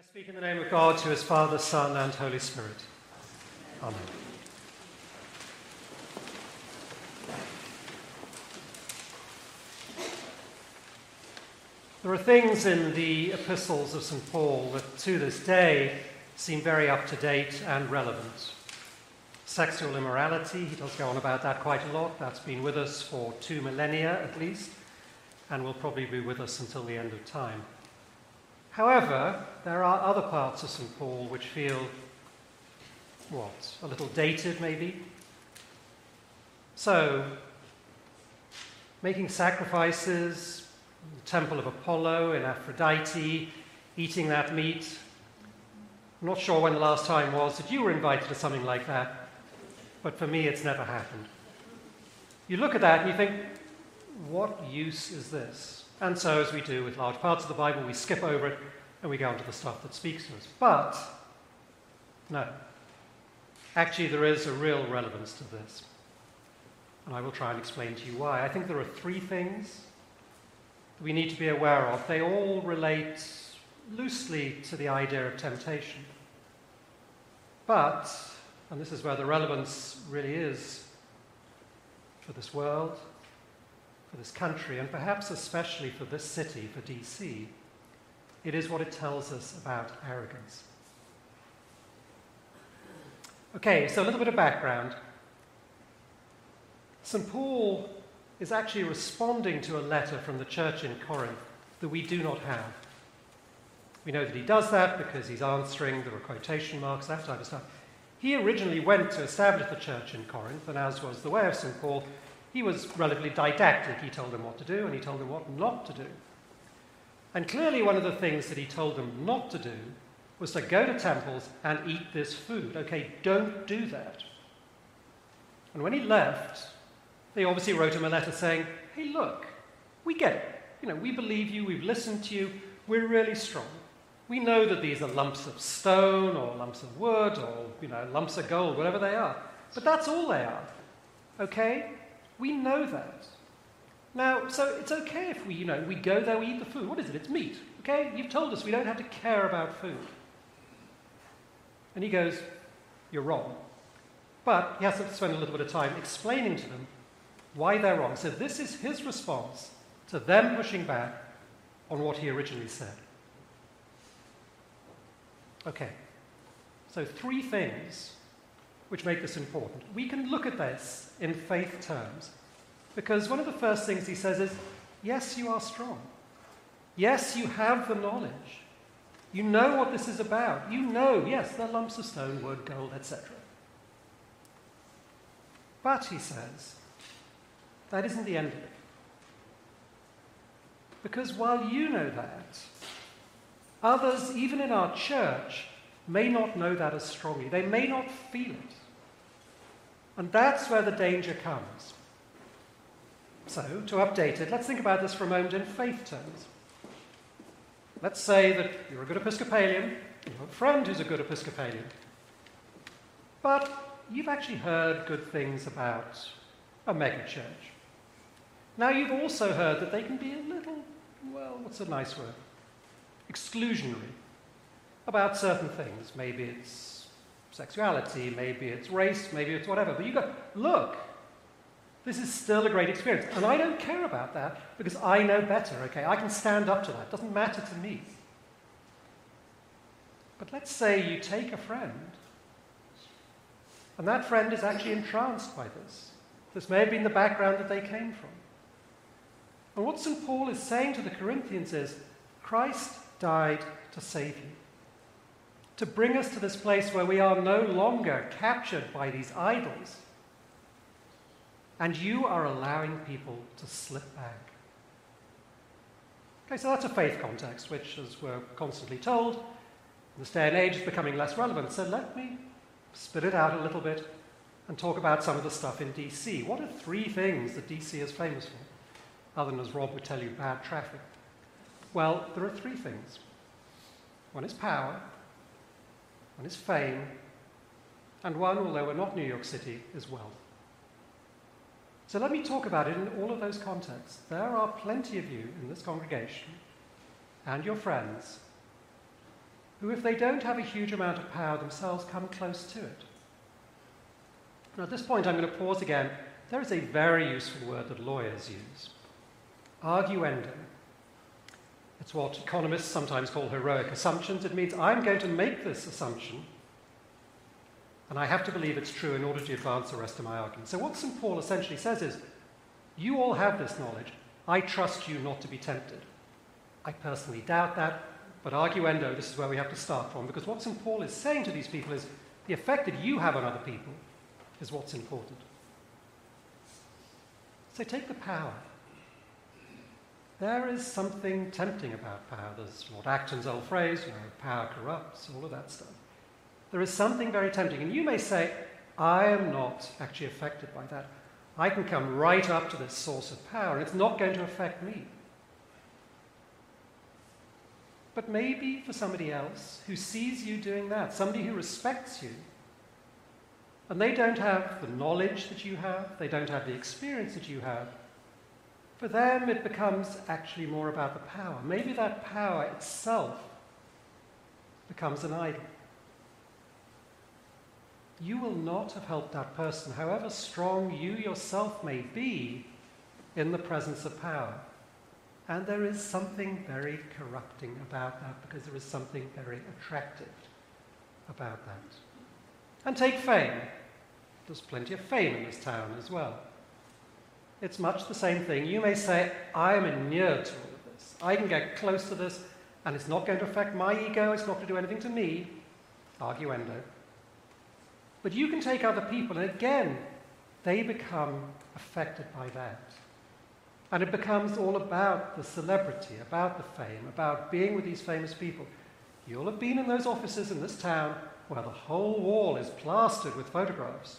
I speak in the name of God, who is Father, Son, and Holy Spirit. Amen. There are things in the epistles of St. Paul that to this day seem very up to date and relevant. Sexual immorality, he does go on about that quite a lot. That's been with us for two millennia at least, and will probably be with us until the end of time. However, there are other parts of St. Paul which feel, what, a little dated maybe? So, making sacrifices, the temple of Apollo in Aphrodite, eating that meat. I'm not sure when the last time was that you were invited to something like that, but for me it's never happened. You look at that and you think, what use is this? And so, as we do with large parts of the Bible, we skip over it and we go on to the stuff that speaks to us. But, no. Actually, there is a real relevance to this. And I will try and explain to you why. I think there are three things that we need to be aware of. They all relate loosely to the idea of temptation. But, and this is where the relevance really is for this world, for this country, and perhaps especially for this city, for DC, it is what it tells us about arrogance. Okay, so a little bit of background. St. Paul is actually responding to a letter from the church in Corinth that we do not have. We know that he does that because he's answering, there are quotation marks, that type of stuff. He originally went to establish the church in Corinth, and as was the way of St. Paul, he was relatively didactic. He told them what to do and he told them what not to do. And clearly, one of the things that he told them not to do was to go to temples and eat this food. Okay, don't do that. And when he left, they obviously wrote him a letter saying, Hey, look, we get it. You know, we believe you, we've listened to you, we're really strong. We know that these are lumps of stone or lumps of wood or, you know, lumps of gold, whatever they are. But that's all they are. Okay? We know that. Now, so it's okay if we, you know, we go there, we eat the food. What is it? It's meat. Okay? You've told us we don't have to care about food. And he goes, You're wrong. But he has to spend a little bit of time explaining to them why they're wrong. So this is his response to them pushing back on what he originally said. Okay. So three things which make this important. We can look at this in faith terms because one of the first things he says is, Yes, you are strong. Yes, you have the knowledge. You know what this is about. You know, yes, they're lumps of stone, wood, gold, etc. But, he says, that isn't the end of it. Because while you know that, others, even in our church, may not know that as strongly. They may not feel it. And that's where the danger comes. So, to update it, let's think about this for a moment in faith terms. Let's say that you're a good Episcopalian, you have a friend who's a good Episcopalian, but you've actually heard good things about a megachurch. Now, you've also heard that they can be a little, well, what's a nice word? Exclusionary about certain things. Maybe it's sexuality, maybe it's race, maybe it's whatever. But you go, look, this is still a great experience. And I don't care about that because I know better, okay? I can stand up to that. It doesn't matter to me. But let's say you take a friend, and that friend is actually entranced by this. This may have been the background that they came from. And what St. Paul is saying to the Corinthians is Christ died to save you, to bring us to this place where we are no longer captured by these idols and you are allowing people to slip back. Okay, so that's a faith context, which, as we're constantly told, in this day and age is becoming less relevant. So let me spit it out a little bit and talk about some of the stuff in DC. What are three things that DC is famous for, other than, as Rob would tell you, bad traffic? Well, there are three things. One is power, one is fame, and one, although we're not New York City, is wealth. So let me talk about it in all of those contexts. There are plenty of you in this congregation and your friends who, if they don't have a huge amount of power themselves, come close to it. Now, at this point, I'm going to pause again. There is a very useful word that lawyers use arguendo. It's what economists sometimes call heroic assumptions. It means I'm going to make this assumption, and I have to believe it's true in order to advance the rest of my argument. So, what St. Paul essentially says is you all have this knowledge. I trust you not to be tempted. I personally doubt that, but arguendo, this is where we have to start from, because what St. Paul is saying to these people is the effect that you have on other people is what's important. So take the power. There is something tempting about power. There's Lord Acton's old phrase, you know, power corrupts, all of that stuff. There is something very tempting. And you may say, I am not actually affected by that. I can come right up to this source of power, and it's not going to affect me. But maybe for somebody else who sees you doing that, somebody who respects you, and they don't have the knowledge that you have, they don't have the experience that you have, for them it becomes actually more about the power. Maybe that power itself becomes an idol. You will not have helped that person, however strong you yourself may be, in the presence of power. And there is something very corrupting about that because there is something very attractive about that. And take fame. There's plenty of fame in this town as well. It's much the same thing. You may say, I am inured to all of this. I can get close to this, and it's not going to affect my ego, it's not going to do anything to me. Arguendo. But you can take other people, and again, they become affected by that. And it becomes all about the celebrity, about the fame, about being with these famous people. You'll have been in those offices in this town where the whole wall is plastered with photographs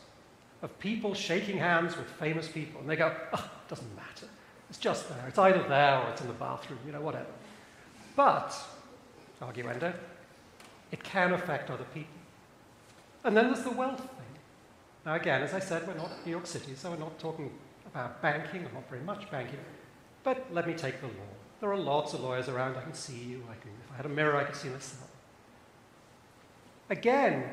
of people shaking hands with famous people. And they go, oh, it doesn't matter. It's just there. It's either there or it's in the bathroom, you know, whatever. But, arguendo, it can affect other people. And then there's the wealth thing. Now, again, as I said, we're not New York City, so we're not talking about banking, or not very much banking. But let me take the law. There are lots of lawyers around. I can see you. I can, if I had a mirror, I could see myself. Again,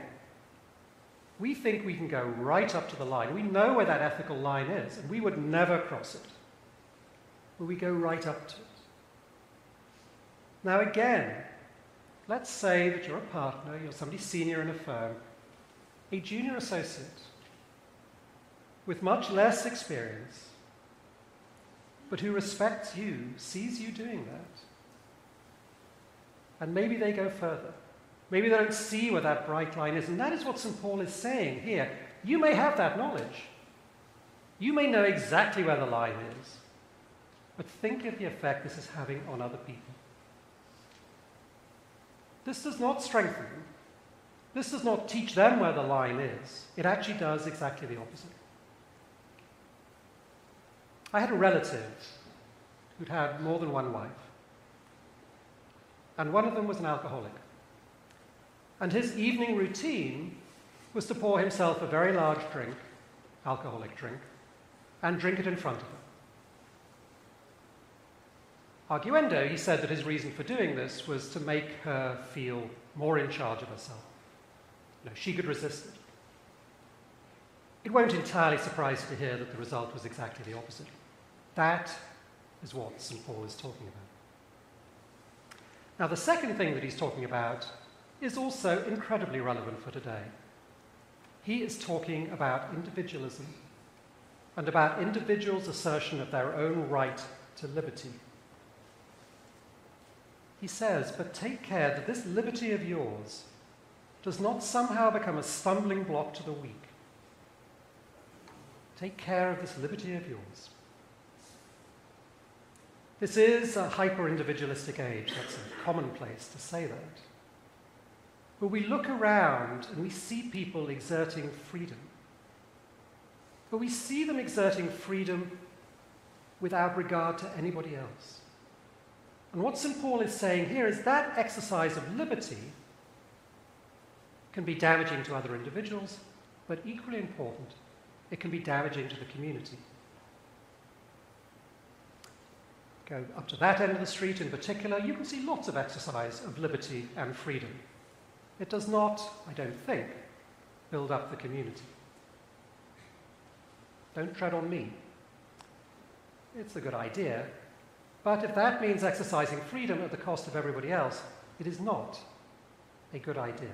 we think we can go right up to the line. We know where that ethical line is, and we would never cross it. But we go right up to it. Now, again, let's say that you're a partner, you're somebody senior in a firm, a junior associate with much less experience, but who respects you, sees you doing that. And maybe they go further. Maybe they don't see where that bright line is. And that is what St. Paul is saying here. You may have that knowledge. You may know exactly where the line is. But think of the effect this is having on other people. This does not strengthen them. This does not teach them where the line is. It actually does exactly the opposite. I had a relative who'd had more than one wife, and one of them was an alcoholic. And his evening routine was to pour himself a very large drink, alcoholic drink, and drink it in front of her. Arguendo, he said that his reason for doing this was to make her feel more in charge of herself. Know, she could resist it. It won't entirely surprise you to hear that the result was exactly the opposite. That is what St. Paul is talking about. Now, the second thing that he's talking about is also incredibly relevant for today. He is talking about individualism and about individuals' assertion of their own right to liberty. He says, But take care that this liberty of yours does not somehow become a stumbling block to the weak. Take care of this liberty of yours. This is a hyper individualistic age. That's a commonplace to say that. But we look around and we see people exerting freedom. But we see them exerting freedom without regard to anybody else. And what St. Paul is saying here is that exercise of liberty can be damaging to other individuals, but equally important, it can be damaging to the community. Go up to that end of the street in particular, you can see lots of exercise of liberty and freedom. It does not, I don't think, build up the community. Don't tread on me. It's a good idea, but if that means exercising freedom at the cost of everybody else, it is not a good idea.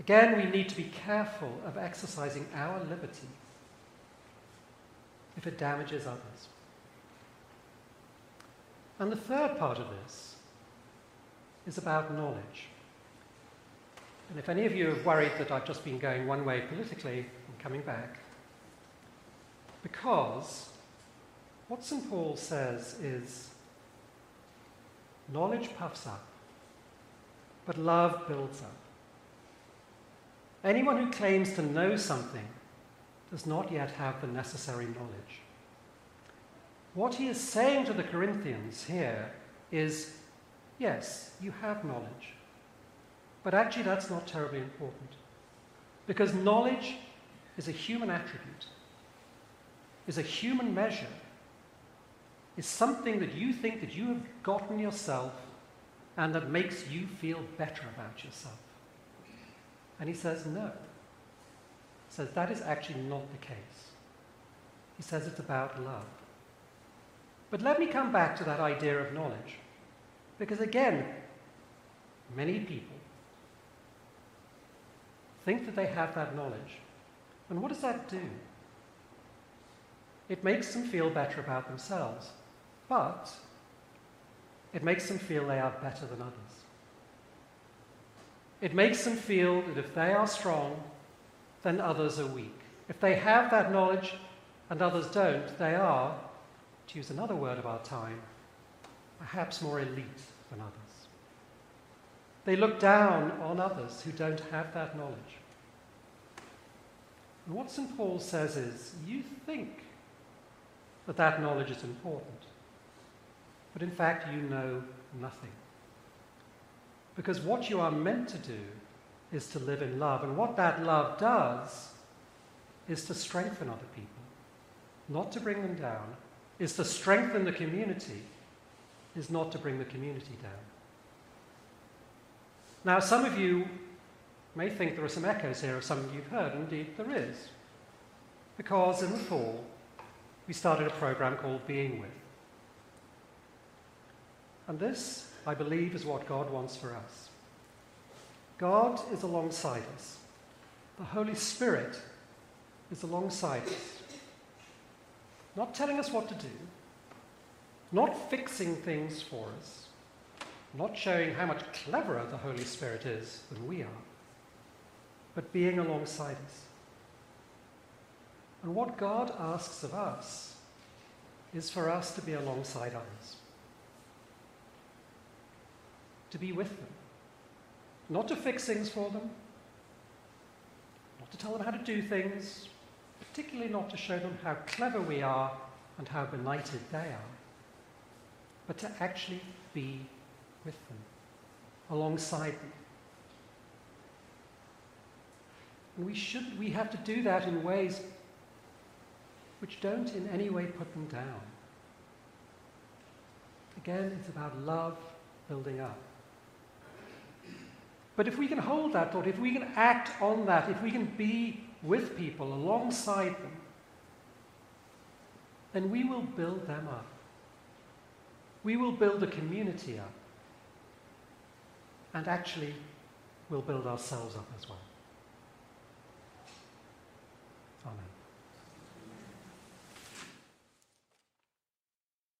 Again, we need to be careful of exercising our liberty if it damages others. And the third part of this is about knowledge. And if any of you have worried that I've just been going one way politically, I'm coming back. Because what St. Paul says is knowledge puffs up, but love builds up. Anyone who claims to know something does not yet have the necessary knowledge. What he is saying to the Corinthians here is yes, you have knowledge. But actually, that's not terribly important. Because knowledge is a human attribute, is a human measure, is something that you think that you have gotten yourself and that makes you feel better about yourself. And he says, no. He says that is actually not the case. He says it's about love. But let me come back to that idea of knowledge. Because again, many people think that they have that knowledge. And what does that do? It makes them feel better about themselves, but it makes them feel they are better than others. It makes them feel that if they are strong, then others are weak. If they have that knowledge and others don't, they are, to use another word of our time, perhaps more elite than others. They look down on others who don't have that knowledge. And what St. Paul says is you think that that knowledge is important, but in fact, you know nothing. Because what you are meant to do is to live in love. And what that love does is to strengthen other people, not to bring them down, is to strengthen the community, is not to bring the community down. Now, some of you may think there are some echoes here of something you've heard, indeed there is. Because in the fall, we started a program called Being With. And this, I believe, is what God wants for us. God is alongside us. The Holy Spirit is alongside us. Not telling us what to do, not fixing things for us, not showing how much cleverer the Holy Spirit is than we are, but being alongside us. And what God asks of us is for us to be alongside others to be with them. Not to fix things for them, not to tell them how to do things, particularly not to show them how clever we are and how benighted they are, but to actually be with them, alongside them. And we, should, we have to do that in ways which don't in any way put them down. Again, it's about love building up. But if we can hold that thought, if we can act on that, if we can be with people alongside them, then we will build them up. We will build a community up. And actually, we'll build ourselves up as well.